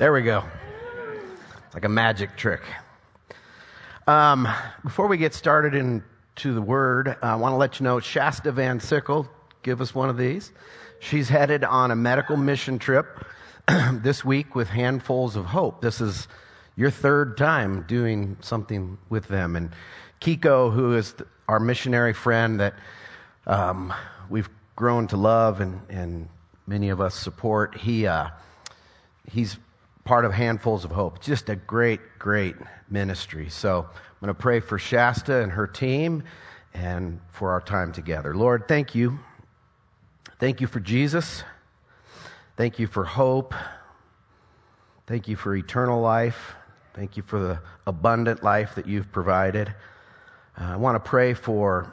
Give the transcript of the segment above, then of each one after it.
There we go. It's like a magic trick. Um, before we get started into the word, I want to let you know Shasta Van Sickle, give us one of these. She's headed on a medical mission trip this week with Handfuls of Hope. This is your third time doing something with them. And Kiko, who is our missionary friend that um, we've grown to love and, and many of us support, he, uh, he's part of Handfuls of Hope. Just a great, great ministry. So I'm going to pray for Shasta and her team and for our time together. Lord, thank you. Thank you for Jesus. Thank you for hope. Thank you for eternal life. Thank you for the abundant life that you've provided. Uh, I want to pray for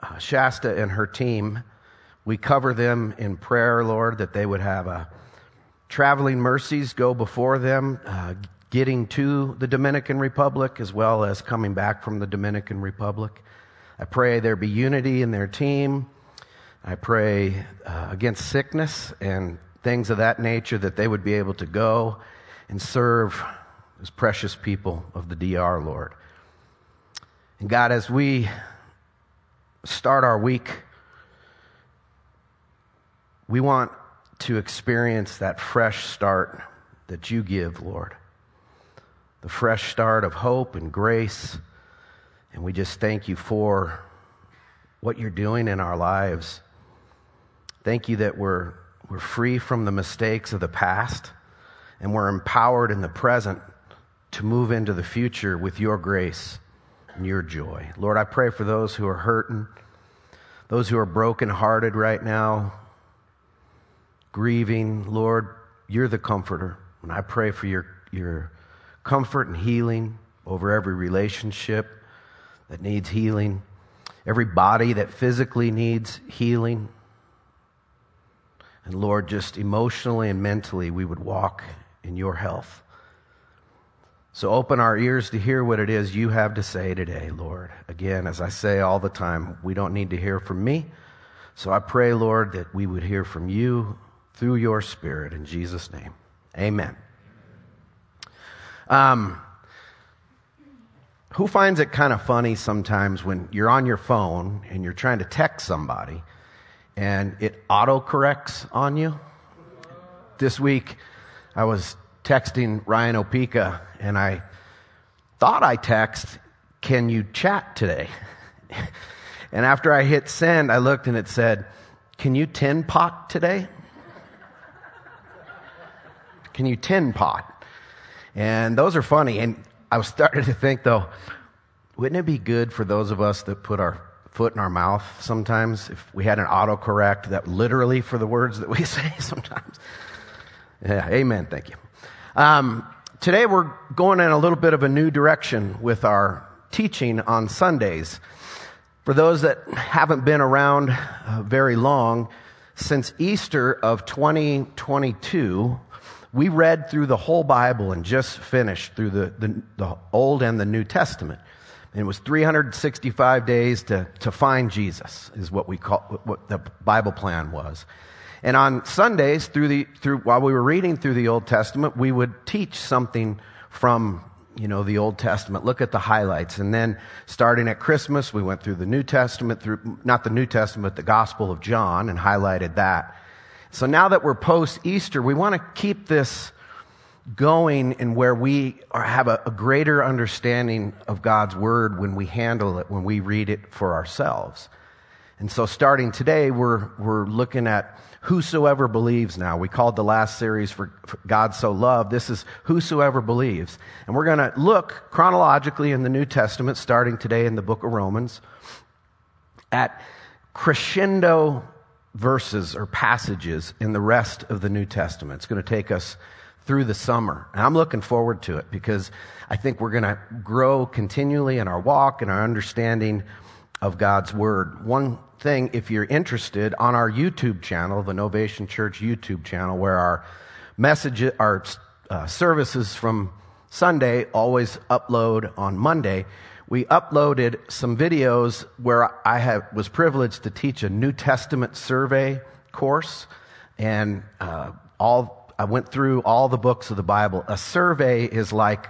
uh, Shasta and her team. We cover them in prayer, Lord, that they would have a traveling mercies go before them, uh, getting to the Dominican Republic as well as coming back from the Dominican Republic. I pray there be unity in their team. I pray uh, against sickness and things of that nature that they would be able to go and serve as precious people of the DR, Lord. And God, as we start our week, we want to experience that fresh start that you give, Lord. The fresh start of hope and grace. And we just thank you for what you're doing in our lives. Thank you that we're, we're free from the mistakes of the past and we're empowered in the present to move into the future with your grace and your joy. Lord, I pray for those who are hurting, those who are brokenhearted right now, grieving, Lord, you're the comforter. And I pray for your, your comfort and healing over every relationship that needs healing, every body that physically needs healing. And Lord, just emotionally and mentally, we would walk in your health. So open our ears to hear what it is you have to say today, Lord. Again, as I say all the time, we don't need to hear from me. So I pray, Lord, that we would hear from you through your Spirit. In Jesus' name, amen. Um, who finds it kind of funny sometimes when you're on your phone and you're trying to text somebody and it autocorrects on you? This week, I was texting Ryan Opeka and I thought I text, Can you chat today? and after I hit send, I looked and it said, Can you tin pot today? Can you tin pot? And those are funny. And I was starting to think, though, wouldn't it be good for those of us that put our foot in our mouth sometimes if we had an autocorrect that literally for the words that we say sometimes? Yeah, amen. Thank you. Um, today we're going in a little bit of a new direction with our teaching on Sundays. For those that haven't been around uh, very long, since Easter of 2022, we read through the whole Bible and just finished through the, the, the Old and the New Testament. And it was 365 days to, to find Jesus, is what we call what the Bible plan was. And on Sundays, through the, through, while we were reading through the Old Testament, we would teach something from, you know, the Old Testament, look at the highlights. And then starting at Christmas, we went through the New Testament, through, not the New Testament, the Gospel of John, and highlighted that. So now that we're post Easter, we want to keep this going and where we are, have a, a, greater understanding of God's Word when we handle it, when we read it for ourselves. And so starting today, we're, we're looking at whosoever believes now. We called the last series for, for God so loved. This is whosoever believes. And we're going to look chronologically in the New Testament, starting today in the book of Romans, at crescendo verses or passages in the rest of the New Testament. It's going to take us through the summer. And I'm looking forward to it because I think we're going to grow continually in our walk and our understanding of God's Word. One thing, if you're interested, on our YouTube channel, the Novation Church YouTube channel, where our messages, our uh, services from Sunday always upload on Monday, we uploaded some videos where I have, was privileged to teach a New Testament survey course, and uh, all I went through all the books of the Bible. A survey is like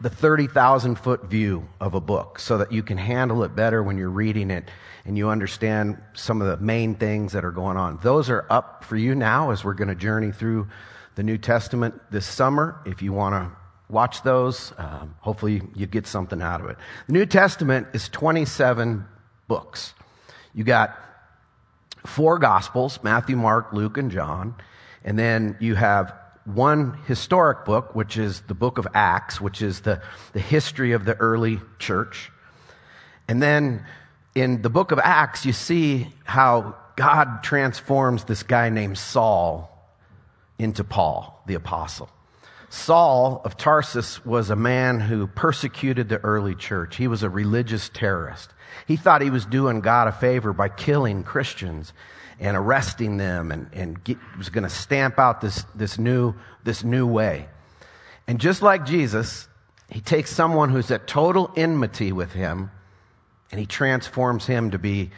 the 30,000 foot view of a book so that you can handle it better when you're reading it and you understand some of the main things that are going on. Those are up for you now as we're going to journey through the New Testament this summer. If you want to watch those, um, hopefully you get something out of it. The New Testament is 27 books. You got four Gospels Matthew, Mark, Luke, and John. And then you have one historic book, which is the book of Acts, which is the, the history of the early church. And then in the book of Acts, you see how God transforms this guy named Saul into Paul, the apostle. Saul of Tarsus was a man who persecuted the early church. He was a religious terrorist. He thought he was doing God a favor by killing Christians and arresting them and, and get, was going to stamp out this, this, new, this new way. And just like Jesus, he takes someone who's at total enmity with him and he transforms him to be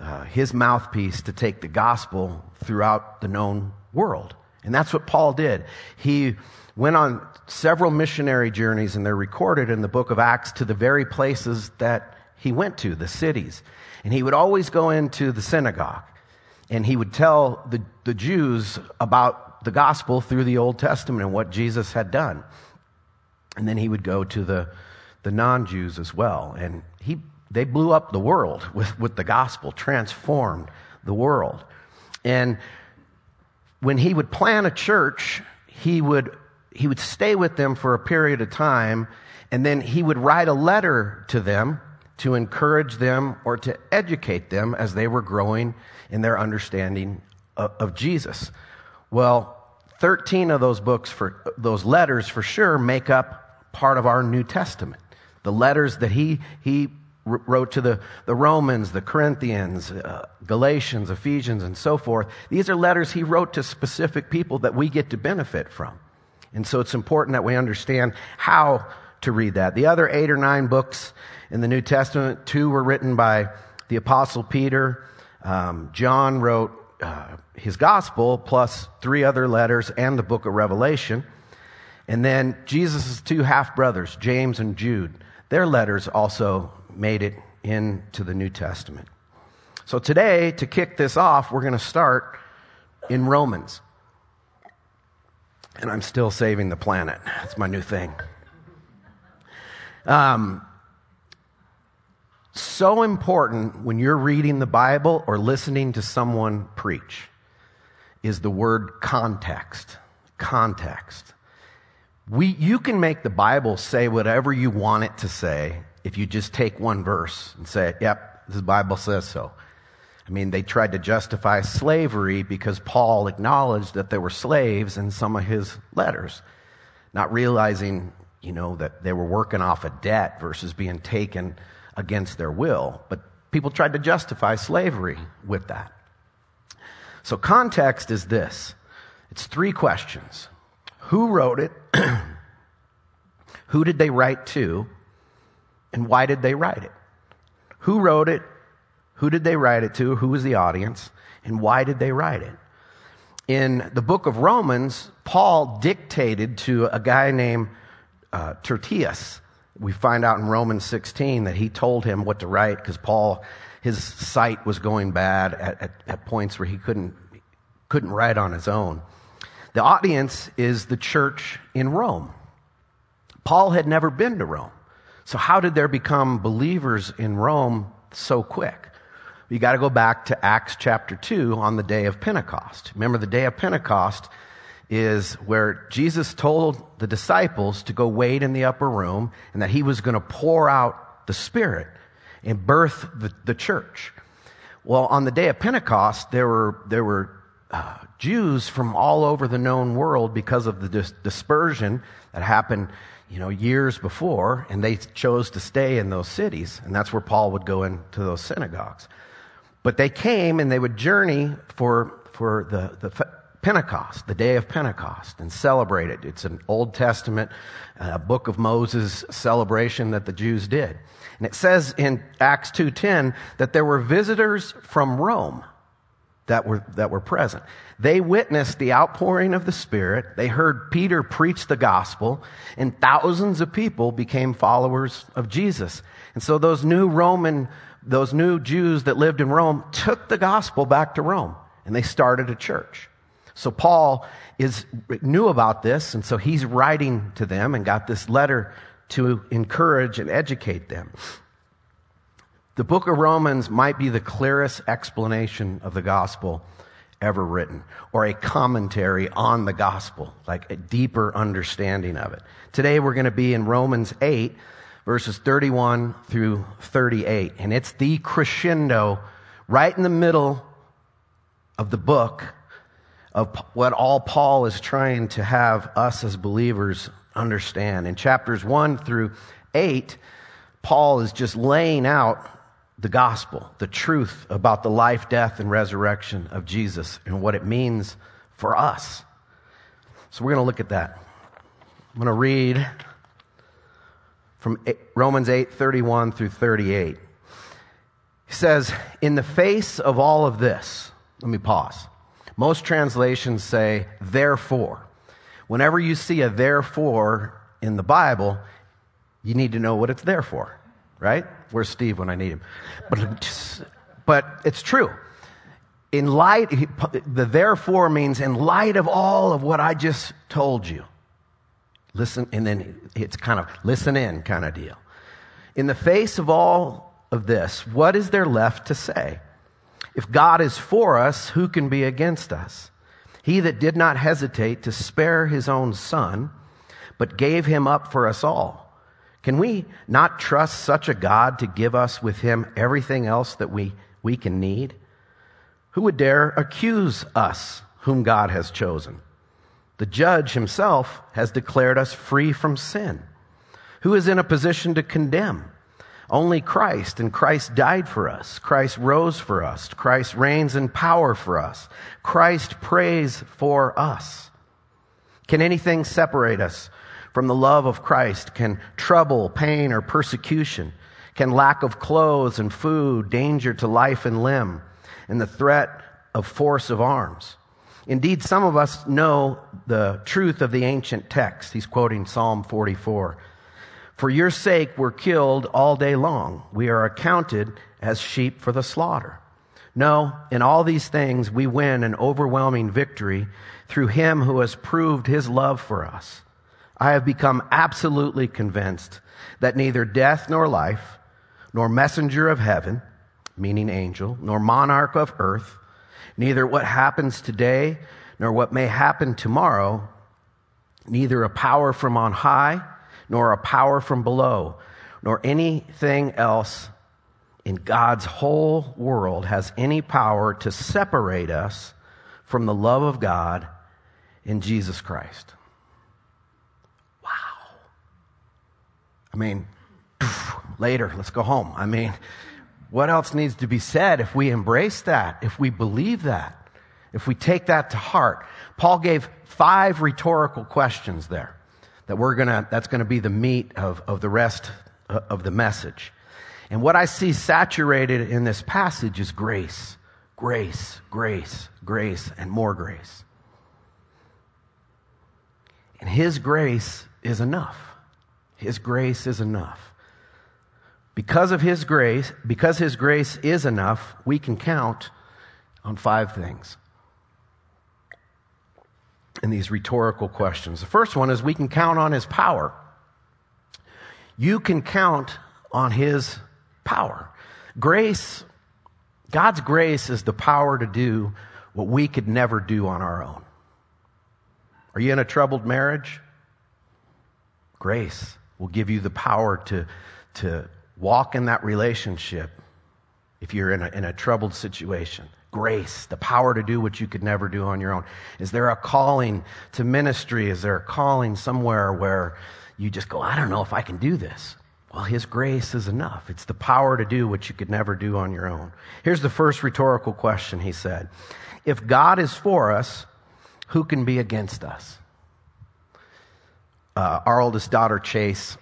uh, his mouthpiece to take the gospel throughout the known world. And that's what Paul did. He went on several missionary journeys, and they're recorded in the book of Acts to the very places that he went to, the cities. And he would always go into the synagogue and he would tell the, the Jews about the gospel through the Old Testament and what Jesus had done. And then he would go to the, the non Jews as well. And he, they blew up the world with, with the gospel, transformed the world. And when he would plan a church, he would, he would stay with them for a period of time, and then he would write a letter to them to encourage them or to educate them as they were growing in their understanding of, of Jesus. Well, 13 of those books for those letters for sure make up part of our New Testament. The letters that he, he wrote to the, the Romans, the Corinthians, uh, Galatians, Ephesians, and so forth. These are letters he wrote to specific people that we get to benefit from. And so it's important that we understand how to read that. The other eight or nine books in the New Testament, two were written by the Apostle Peter. Um, John wrote uh, his gospel plus three other letters and the book of Revelation. And then Jesus' two half brothers, James and Jude, their letters also made it into the New Testament. So today, to kick this off, we're going to start in Romans. And I'm still saving the planet. That's my new thing. Um, so important when you're reading the Bible or listening to someone preach is the word context. Context. We, you can make the Bible say whatever you want it to say if you just take one verse and say, yep, the Bible says so. I mean, they tried to justify slavery because Paul acknowledged that there were slaves in some of his letters, not realizing, you know, that they were working off a debt versus being taken against their will. But people tried to justify slavery with that. So context is this. It's three questions. Who wrote it? Who did they write to? And why did they write it? Who wrote it? Who did they write it to? Who was the audience? And why did they write it? In the book of Romans, Paul dictated to a guy named uh, Tertius we find out in Romans 16 that he told him what to write because Paul, his sight was going bad at, at, at points where he couldn't, couldn't write on his own. The audience is the church in Rome. Paul had never been to Rome. So, how did there become believers in Rome so quick? You got to go back to Acts chapter 2 on the day of Pentecost. Remember, the day of Pentecost is where Jesus told the disciples to go wait in the upper room and that he was going to pour out the Spirit and birth the, the church. Well, on the day of Pentecost, there were, there were uh, Jews from all over the known world because of the dis- dispersion that happened, you know, years before, and they chose to stay in those cities, and that's where Paul would go into those synagogues. But they came and they would journey for, for the, the Pentecost, the day of Pentecost, and celebrate it. It's an Old Testament uh, book of Moses celebration that the Jews did. And it says in Acts 2:10 that there were visitors from Rome. That were, that were present. They witnessed the outpouring of the Spirit. They heard Peter preach the gospel, and thousands of people became followers of Jesus. And so those new Roman, those new Jews that lived in Rome took the gospel back to Rome, and they started a church. So Paul is, knew about this, and so he's writing to them and got this letter to encourage and educate them. The book of Romans might be the clearest explanation of the gospel ever written, or a commentary on the gospel, like a deeper understanding of it. Today we're going to be in Romans 8, verses 31 through 38, and it's the crescendo right in the middle of the book of what all Paul is trying to have us as believers understand. In chapters 1 through 8, Paul is just laying out the gospel, the truth about the life, death, and resurrection of Jesus and what it means for us. So we're going to look at that. I'm going to read from Romans 8 31 through 38. He says, In the face of all of this, let me pause. Most translations say, therefore. Whenever you see a therefore in the Bible, you need to know what it's there for right? Where's Steve when I need him? But, but it's true. In light, the therefore means in light of all of what I just told you. Listen, and then it's kind of listen in kind of deal. In the face of all of this, what is there left to say? If God is for us, who can be against us? He that did not hesitate to spare his own son, but gave him up for us all can we not trust such a God to give us with him everything else that we, we can need? Who would dare accuse us whom God has chosen? The judge himself has declared us free from sin. Who is in a position to condemn? Only Christ, and Christ died for us. Christ rose for us. Christ reigns in power for us. Christ prays for us. Can anything separate us from the love of Christ can trouble, pain, or persecution, can lack of clothes and food, danger to life and limb, and the threat of force of arms. Indeed, some of us know the truth of the ancient text. He's quoting Psalm 44. For your sake we're killed all day long. We are accounted as sheep for the slaughter. No, in all these things we win an overwhelming victory through him who has proved his love for us. I have become absolutely convinced that neither death nor life, nor messenger of heaven, meaning angel, nor monarch of earth, neither what happens today nor what may happen tomorrow, neither a power from on high nor a power from below, nor anything else in God's whole world has any power to separate us from the love of God in Jesus Christ. I mean, later, let's go home. I mean, what else needs to be said if we embrace that, if we believe that, if we take that to heart? Paul gave five rhetorical questions there that we're gonna, that's gonna be the meat of, of the rest uh, of the message. And what I see saturated in this passage is grace, grace, grace, grace, and more grace. And His grace is enough. His grace is enough. Because of His grace, because His grace is enough, we can count on five things in these rhetorical questions. The first one is we can count on His power. You can count on His power. Grace, God's grace is the power to do what we could never do on our own. Are you in a troubled marriage? Grace will give you the power to, to walk in that relationship if you're in a, in a troubled situation. Grace, the power to do what you could never do on your own. Is there a calling to ministry? Is there a calling somewhere where you just go, I don't know if I can do this? Well, His grace is enough. It's the power to do what you could never do on your own. Here's the first rhetorical question he said If God is for us, who can be against us? Uh, our oldest daughter, Chase,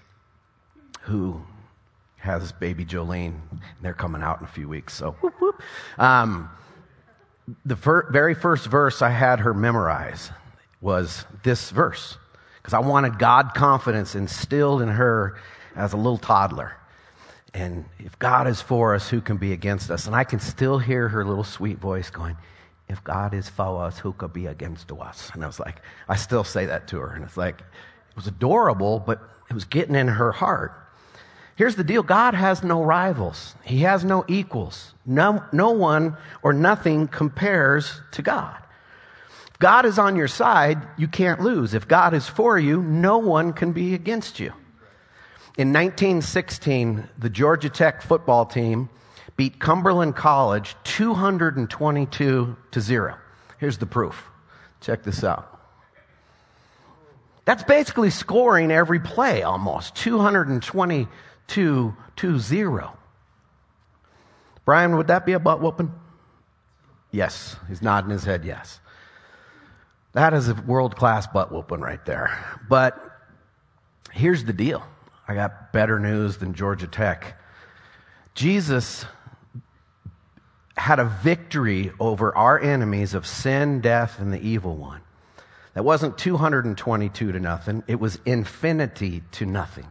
who has baby Jolene. They're coming out in a few weeks, so whoop, whoop. Um, the fir- very first verse I had her memorize was this verse because I wanted God confidence instilled in her as a little toddler. And if God is for us, who can be against us? And I can still hear her little sweet voice going, If God is for us, who could be against us? And I was like, I still say that to her. And it's like, was adorable, but it was getting in her heart. Here's the deal God has no rivals, He has no equals. No, no one or nothing compares to God. If God is on your side, you can't lose. If God is for you, no one can be against you. In 1916, the Georgia Tech football team beat Cumberland College 222 to 0. Here's the proof. Check this out. That's basically scoring every play almost 222 to 0. Brian, would that be a butt whooping? Yes. He's nodding his head, yes. That is a world class butt whooping right there. But here's the deal I got better news than Georgia Tech. Jesus had a victory over our enemies of sin, death, and the evil one. That wasn't 222 to nothing, it was infinity to nothing.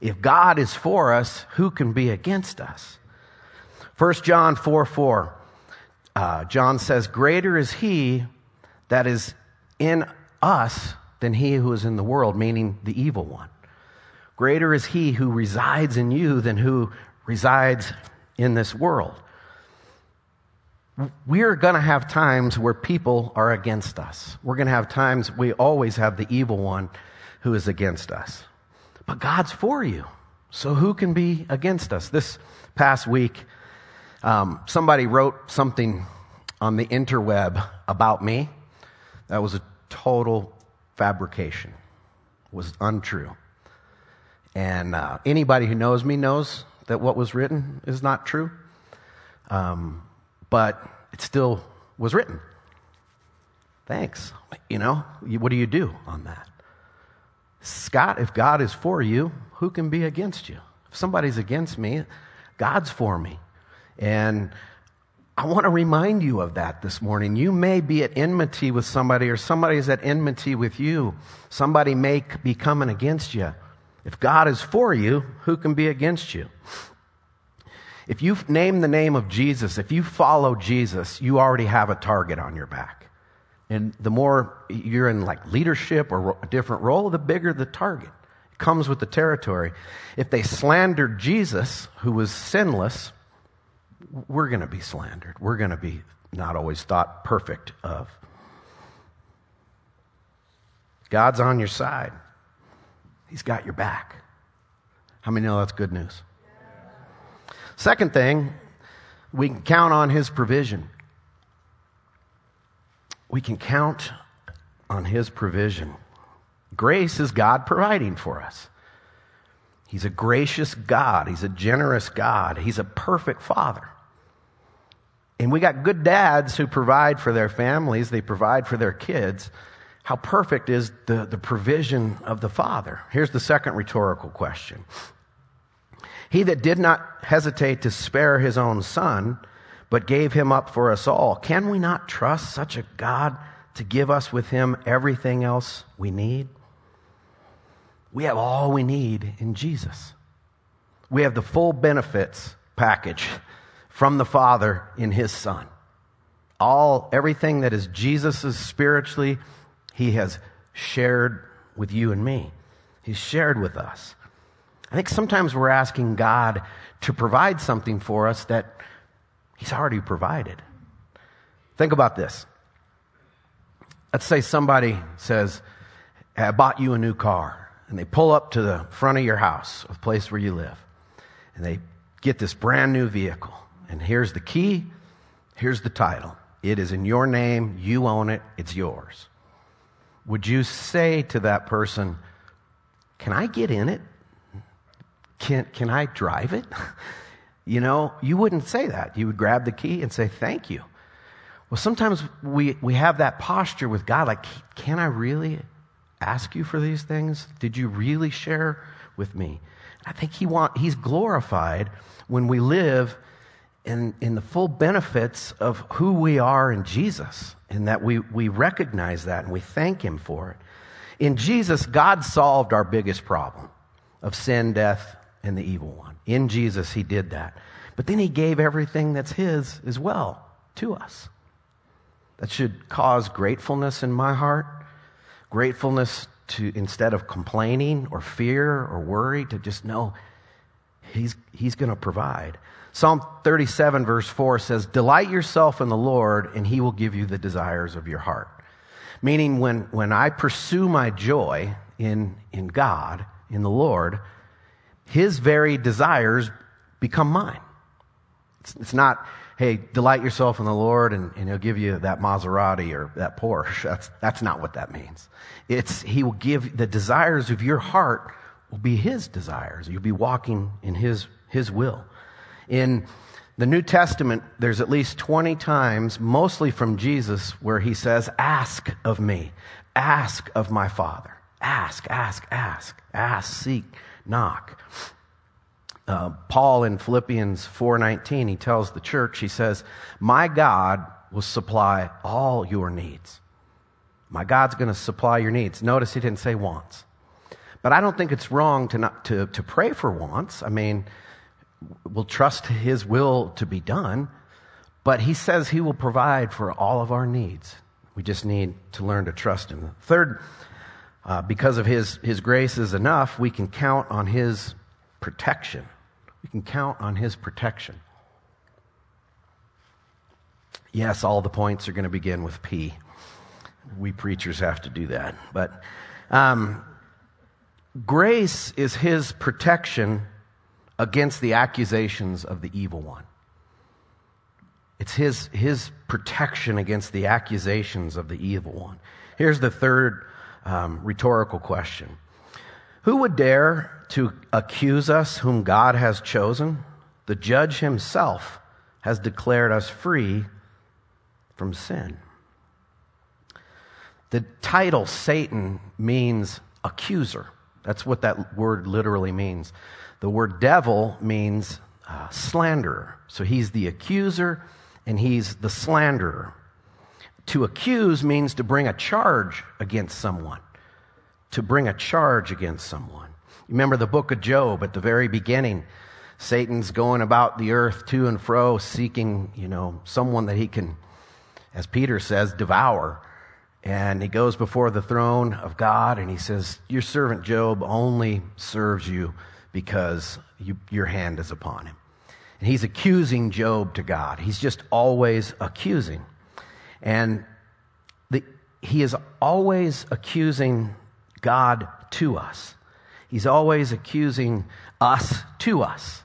If God is for us, who can be against us? 1 John 4 4, uh, John says, Greater is he that is in us than he who is in the world, meaning the evil one. Greater is he who resides in you than who resides in this world. We're going to have times where people are against us. We're going to have times we always have the evil one who is against us. But God's for you. So who can be against us? This past week, um, somebody wrote something on the interweb about me that was a total fabrication, was untrue. And uh, anybody who knows me knows that what was written is not true. Um, but it still was written. Thanks. You know, what do you do on that? Scott, if God is for you, who can be against you? If somebody's against me, God's for me. And I want to remind you of that this morning. You may be at enmity with somebody, or somebody is at enmity with you. Somebody may be coming against you. If God is for you, who can be against you? If you name the name of Jesus, if you follow Jesus, you already have a target on your back. And the more you're in like leadership or a different role, the bigger the target. It comes with the territory. If they slandered Jesus, who was sinless, we're going to be slandered. We're going to be not always thought perfect of. God's on your side. He's got your back. How many know that's good news? Second thing, we can count on His provision. We can count on His provision. Grace is God providing for us. He's a gracious God. He's a generous God. He's a perfect Father. And we got good dads who provide for their families, they provide for their kids how perfect is the, the provision of the Father? Here's the second rhetorical question. He that did not hesitate to spare his own son, but gave him up for us all, can we not trust such a God to give us with him everything else we need? We have all we need in Jesus. We have the full benefits package from the Father in his Son. All, everything that is Jesus's spiritually he has shared with you and me. He's shared with us. I think sometimes we're asking God to provide something for us that He's already provided. Think about this. Let's say somebody says, I bought you a new car, and they pull up to the front of your house, the place where you live, and they get this brand new vehicle. And here's the key, here's the title. It is in your name, you own it, it's yours would you say to that person, Can I get in it? Can, can I drive it? you know, you wouldn't say that. You would grab the key and say, Thank you. Well, sometimes we, we have that posture with God like, Can I really ask you for these things? Did you really share with me? I think he want, He's glorified when we live in, in the full benefits of who we are in Jesus, and that we, we recognize that and we thank Him for it. In Jesus, God solved our biggest problem of sin, death, and the evil one. In Jesus, He did that. But then He gave everything that's His as well to us. That should cause gratefulness in my heart, gratefulness to, instead of complaining or fear or worry, to just know He's, he's going to provide. Psalm 37, verse 4 says, Delight yourself in the Lord, and he will give you the desires of your heart. Meaning, when, when I pursue my joy in, in God, in the Lord, his very desires become mine. It's, it's not, hey, delight yourself in the Lord and, and he'll give you that Maserati or that Porsche. That's, that's not what that means. It's, he will give the desires of your heart will be his desires. You'll be walking in his, his will. In the New Testament, there's at least 20 times, mostly from Jesus, where he says, Ask of me, ask of my Father. Ask, ask, ask, ask, seek, knock. Uh, Paul in Philippians 4:19, he tells the church, he says, "My God will supply all your needs." My God's going to supply your needs. Notice he didn't say wants. But I don't think it's wrong to, not, to, to pray for wants. I mean, we'll trust His will to be done, but He says He will provide for all of our needs. We just need to learn to trust Him. Third, uh, because of His, His grace is enough, we can count on His protection. We can count on His protection. Yes, all the points are going to begin with P. We preachers have to do that. But um, Grace is his protection against the accusations of the evil one. It's his, his protection against the accusations of the evil one. Here's the third um, rhetorical question Who would dare to accuse us whom God has chosen? The judge himself has declared us free from sin. The title Satan means accuser. That's what that word literally means. The word devil means uh, slanderer. So he's the accuser and he's the slanderer. To accuse means to bring a charge against someone. To bring a charge against someone. Remember the book of Job at the very beginning. Satan's going about the earth to and fro seeking, you know, someone that he can, as Peter says, devour. And he goes before the throne of God and he says, Your servant Job only serves you because you, your hand is upon him. And he's accusing Job to God. He's just always accusing. And the, he is always accusing God to us. He's always accusing us to us.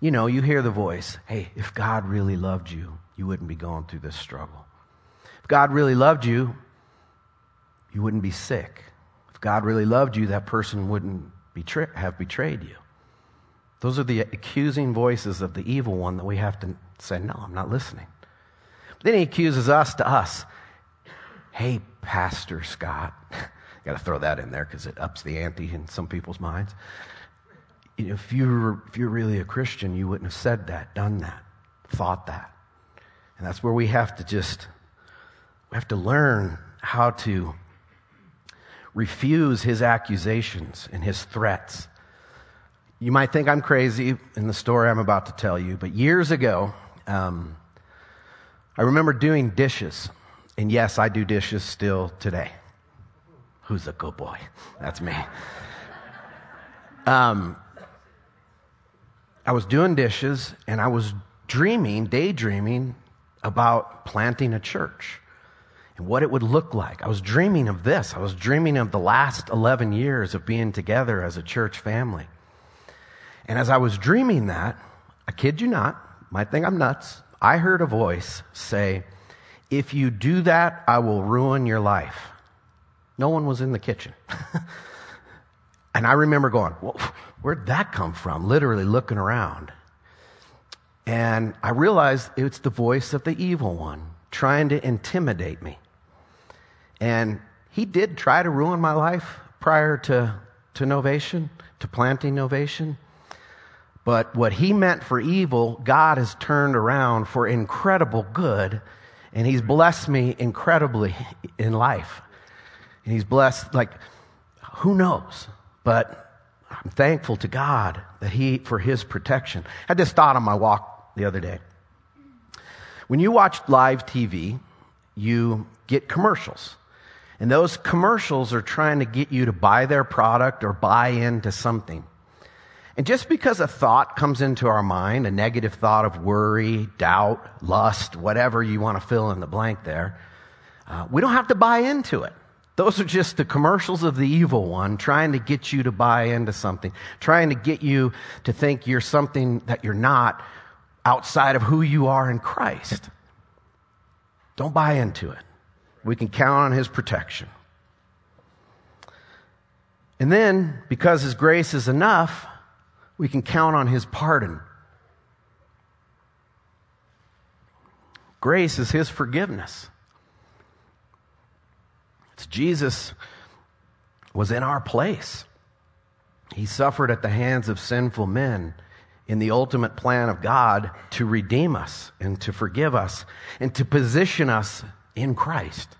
You know, you hear the voice hey, if God really loved you, you wouldn't be going through this struggle. If God really loved you, you wouldn't be sick. If God really loved you, that person wouldn't betray, have betrayed you. Those are the accusing voices of the evil one that we have to say, No, I'm not listening. Then he accuses us to us. Hey, Pastor Scott. Got to throw that in there because it ups the ante in some people's minds. If you're, if you're really a Christian, you wouldn't have said that, done that, thought that. And that's where we have to just, we have to learn how to refuse his accusations and his threats. You might think I'm crazy in the story I'm about to tell you, but years ago, um, I remember doing dishes. And yes, I do dishes still today. Who's a good boy? That's me. Um, I was doing dishes and I was dreaming, daydreaming about planting a church and what it would look like. I was dreaming of this. I was dreaming of the last 11 years of being together as a church family. And as I was dreaming that, I kid you not, might think I'm nuts, I heard a voice say, If you do that, I will ruin your life. No one was in the kitchen. and I remember going, well, Where'd that come from? Literally looking around. And I realized it's the voice of the evil one trying to intimidate me. And he did try to ruin my life prior to, to Novation, to planting Novation. But what he meant for evil, God has turned around for incredible good, and he's blessed me incredibly in life. And he's blessed, like, who knows? But I'm thankful to God that he, for his protection. I had this thought on my walk the other day. When you watch live TV, you get commercials. And those commercials are trying to get you to buy their product or buy into something. And just because a thought comes into our mind, a negative thought of worry, doubt, lust, whatever you want to fill in the blank there, uh, we don't have to buy into it. Those are just the commercials of the evil one trying to get you to buy into something, trying to get you to think you're something that you're not outside of who you are in Christ. Don't buy into it. We can count on His protection. And then, because His grace is enough, we can count on His pardon. Grace is His forgiveness. It's Jesus was in our place. He suffered at the hands of sinful men in the ultimate plan of God to redeem us and to forgive us and to position us in Christ.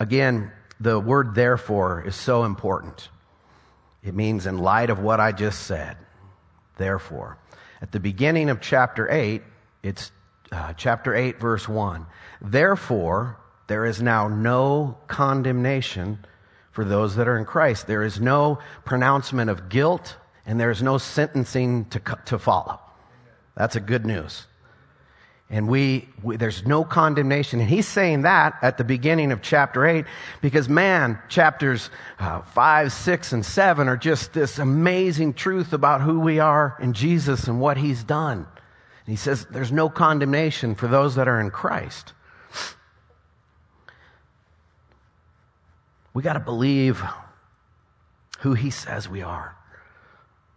Again, the word therefore is so important. It means in light of what I just said. Therefore. At the beginning of chapter 8, it's uh, chapter 8, verse 1. Therefore, there is now no condemnation for those that are in Christ. There is no pronouncement of guilt and there is no sentencing to, to follow. That's a good news. And we, we, there's no condemnation. And he's saying that at the beginning of chapter 8 because, man, chapters uh, 5, 6, and 7 are just this amazing truth about who we are in Jesus and what he's done. And he says there's no condemnation for those that are in Christ. We got to believe who he says we are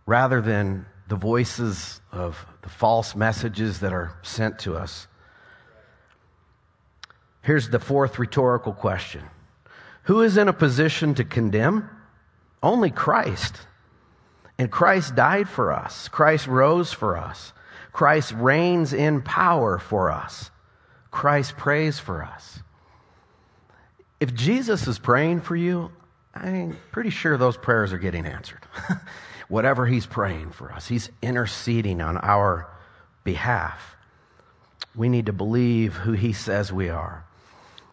rather than the voices of the false messages that are sent to us. Here's the fourth rhetorical question Who is in a position to condemn? Only Christ. And Christ died for us, Christ rose for us, Christ reigns in power for us, Christ prays for us. If Jesus is praying for you, I'm pretty sure those prayers are getting answered. Whatever he's praying for us, he's interceding on our behalf. We need to believe who he says we are.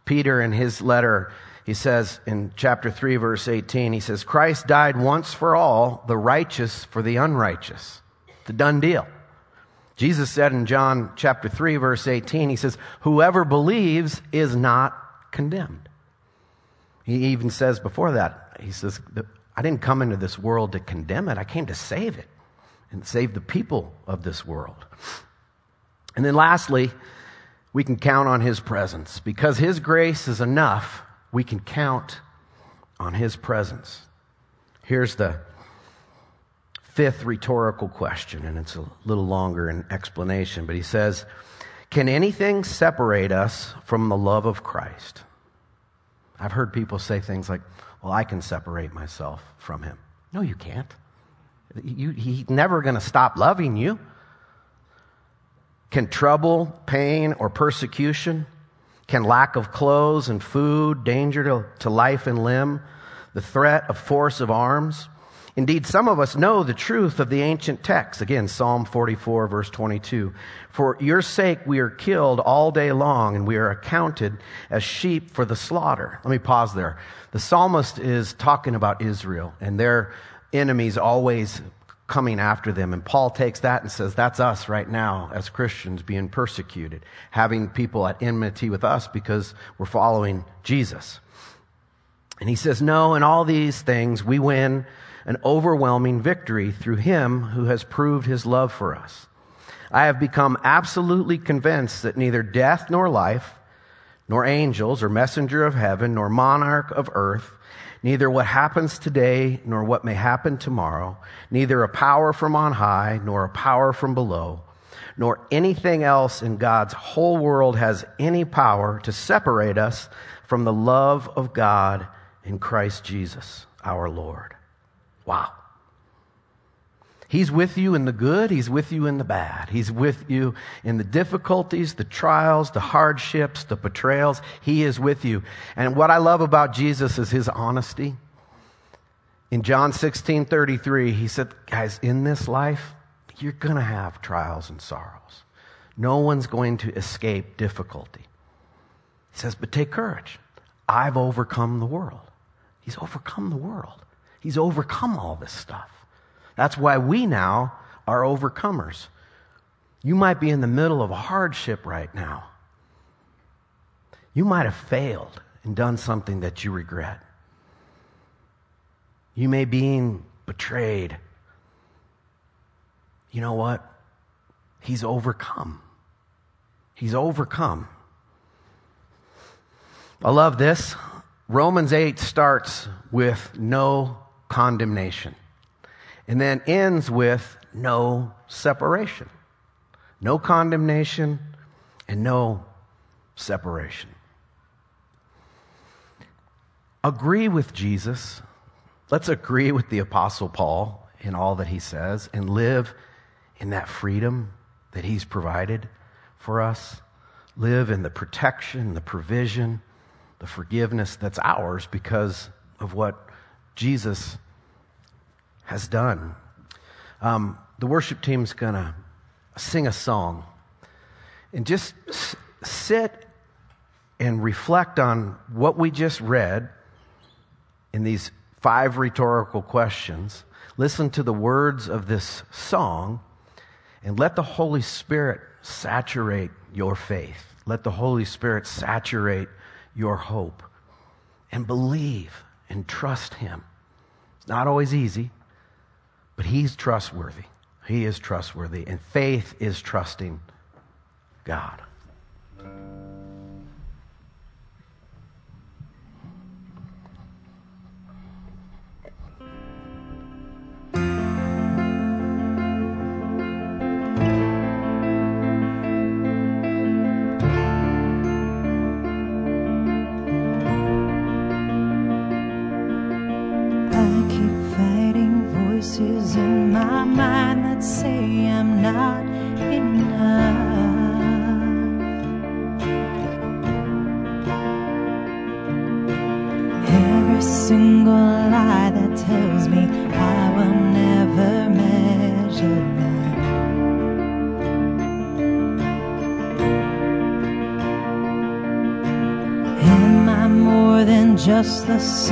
Peter, in his letter, he says in chapter 3, verse 18, he says, Christ died once for all, the righteous for the unrighteous. It's a done deal. Jesus said in John chapter 3, verse 18, he says, Whoever believes is not condemned. He even says before that, he says, I didn't come into this world to condemn it, I came to save it and save the people of this world. And then lastly, we can count on his presence. Because his grace is enough, we can count on his presence. Here's the fifth rhetorical question, and it's a little longer in explanation, but he says, Can anything separate us from the love of Christ? I've heard people say things like, well, I can separate myself from him. No, you can't. You, he's never going to stop loving you. Can trouble, pain, or persecution, can lack of clothes and food, danger to, to life and limb, the threat of force of arms, Indeed, some of us know the truth of the ancient text. Again, Psalm 44, verse 22. For your sake we are killed all day long, and we are accounted as sheep for the slaughter. Let me pause there. The psalmist is talking about Israel and their enemies always coming after them. And Paul takes that and says, That's us right now as Christians being persecuted, having people at enmity with us because we're following Jesus. And he says, No, in all these things we win an overwhelming victory through him who has proved his love for us. I have become absolutely convinced that neither death nor life, nor angels or messenger of heaven, nor monarch of earth, neither what happens today nor what may happen tomorrow, neither a power from on high nor a power from below, nor anything else in God's whole world has any power to separate us from the love of God in Christ Jesus our Lord. Wow. He's with you in the good. He's with you in the bad. He's with you in the difficulties, the trials, the hardships, the betrayals. He is with you. And what I love about Jesus is his honesty. In John 16 33, he said, Guys, in this life, you're going to have trials and sorrows. No one's going to escape difficulty. He says, But take courage. I've overcome the world. He's overcome the world. He's overcome all this stuff. That's why we now are overcomers. You might be in the middle of a hardship right now. You might have failed and done something that you regret. You may be betrayed. You know what? He's overcome. He's overcome. I love this. Romans 8 starts with no condemnation and then ends with no separation. No condemnation and no separation. Agree with Jesus. Let's agree with the Apostle Paul in all that he says and live in that freedom that he's provided for us. Live in the protection, the provision, the forgiveness that's ours because of what Jesus has done. Um, the worship team's going to sing a song and just s- sit and reflect on what we just read in these five rhetorical questions. Listen to the words of this song and let the Holy Spirit saturate your faith. Let the Holy Spirit saturate your hope and believe and trust Him. It's not always easy. But he's trustworthy. He is trustworthy. And faith is trusting God. Just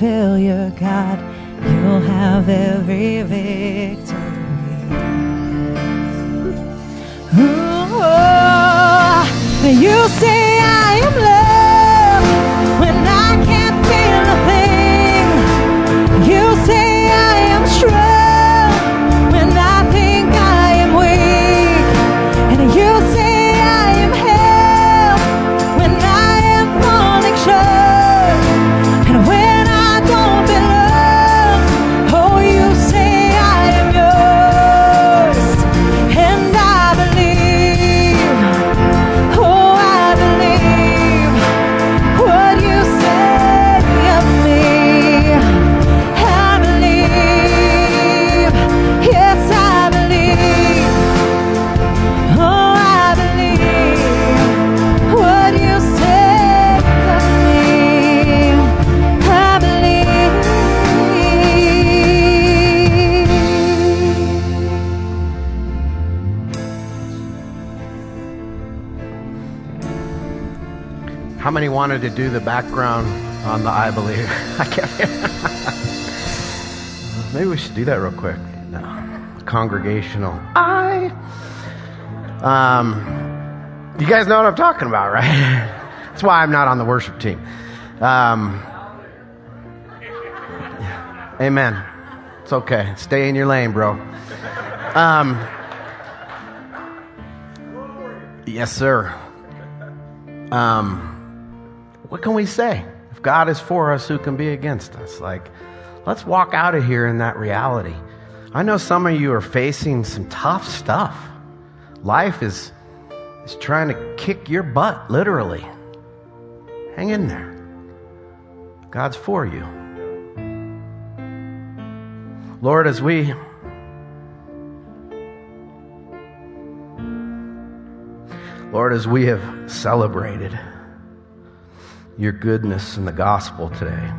failure, God. You'll have every victory. Ooh, you say wanted to do the background on the I believe? I can't. Maybe we should do that real quick. No. Congregational. I. Um, you guys know what I'm talking about, right? That's why I'm not on the worship team. Um, amen. It's okay. Stay in your lane, bro. Um, yes, sir. Um, what can we say? If God is for us, who can be against us? Like, let's walk out of here in that reality. I know some of you are facing some tough stuff. Life is, is trying to kick your butt, literally. Hang in there. God's for you. Lord, as we Lord, as we have celebrated your goodness in the gospel today,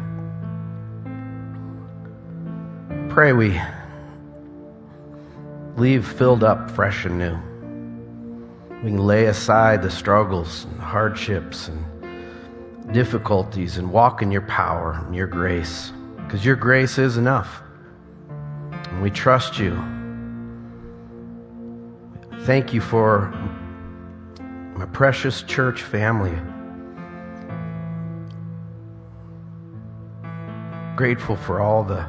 pray we leave filled up fresh and new. We can lay aside the struggles and hardships and difficulties and walk in your power and your grace, because your grace is enough. And we trust you. Thank you for my precious church family. Grateful for all the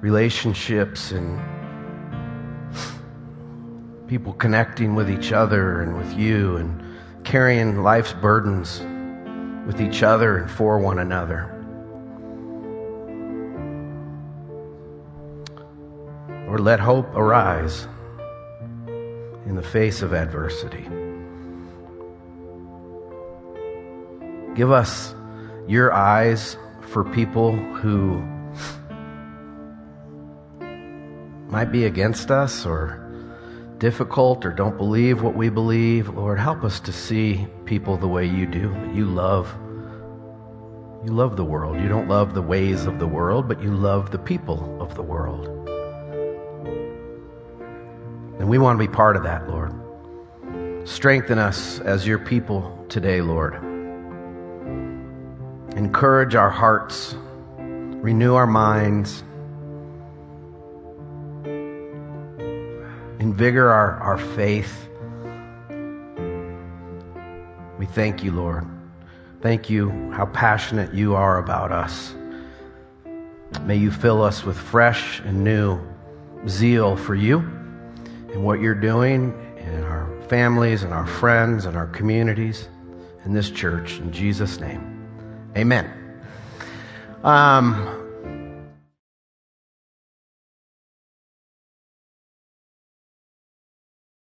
relationships and people connecting with each other and with you and carrying life's burdens with each other and for one another. Lord, let hope arise in the face of adversity. Give us your eyes for people who might be against us or difficult or don't believe what we believe. Lord, help us to see people the way you do. You love you love the world. You don't love the ways of the world, but you love the people of the world. And we want to be part of that, Lord. Strengthen us as your people today, Lord. Encourage our hearts, renew our minds, invigor our, our faith. We thank you, Lord. Thank you how passionate you are about us. May you fill us with fresh and new zeal for you and what you're doing in our families and our friends and our communities in this church. In Jesus' name, amen. Um,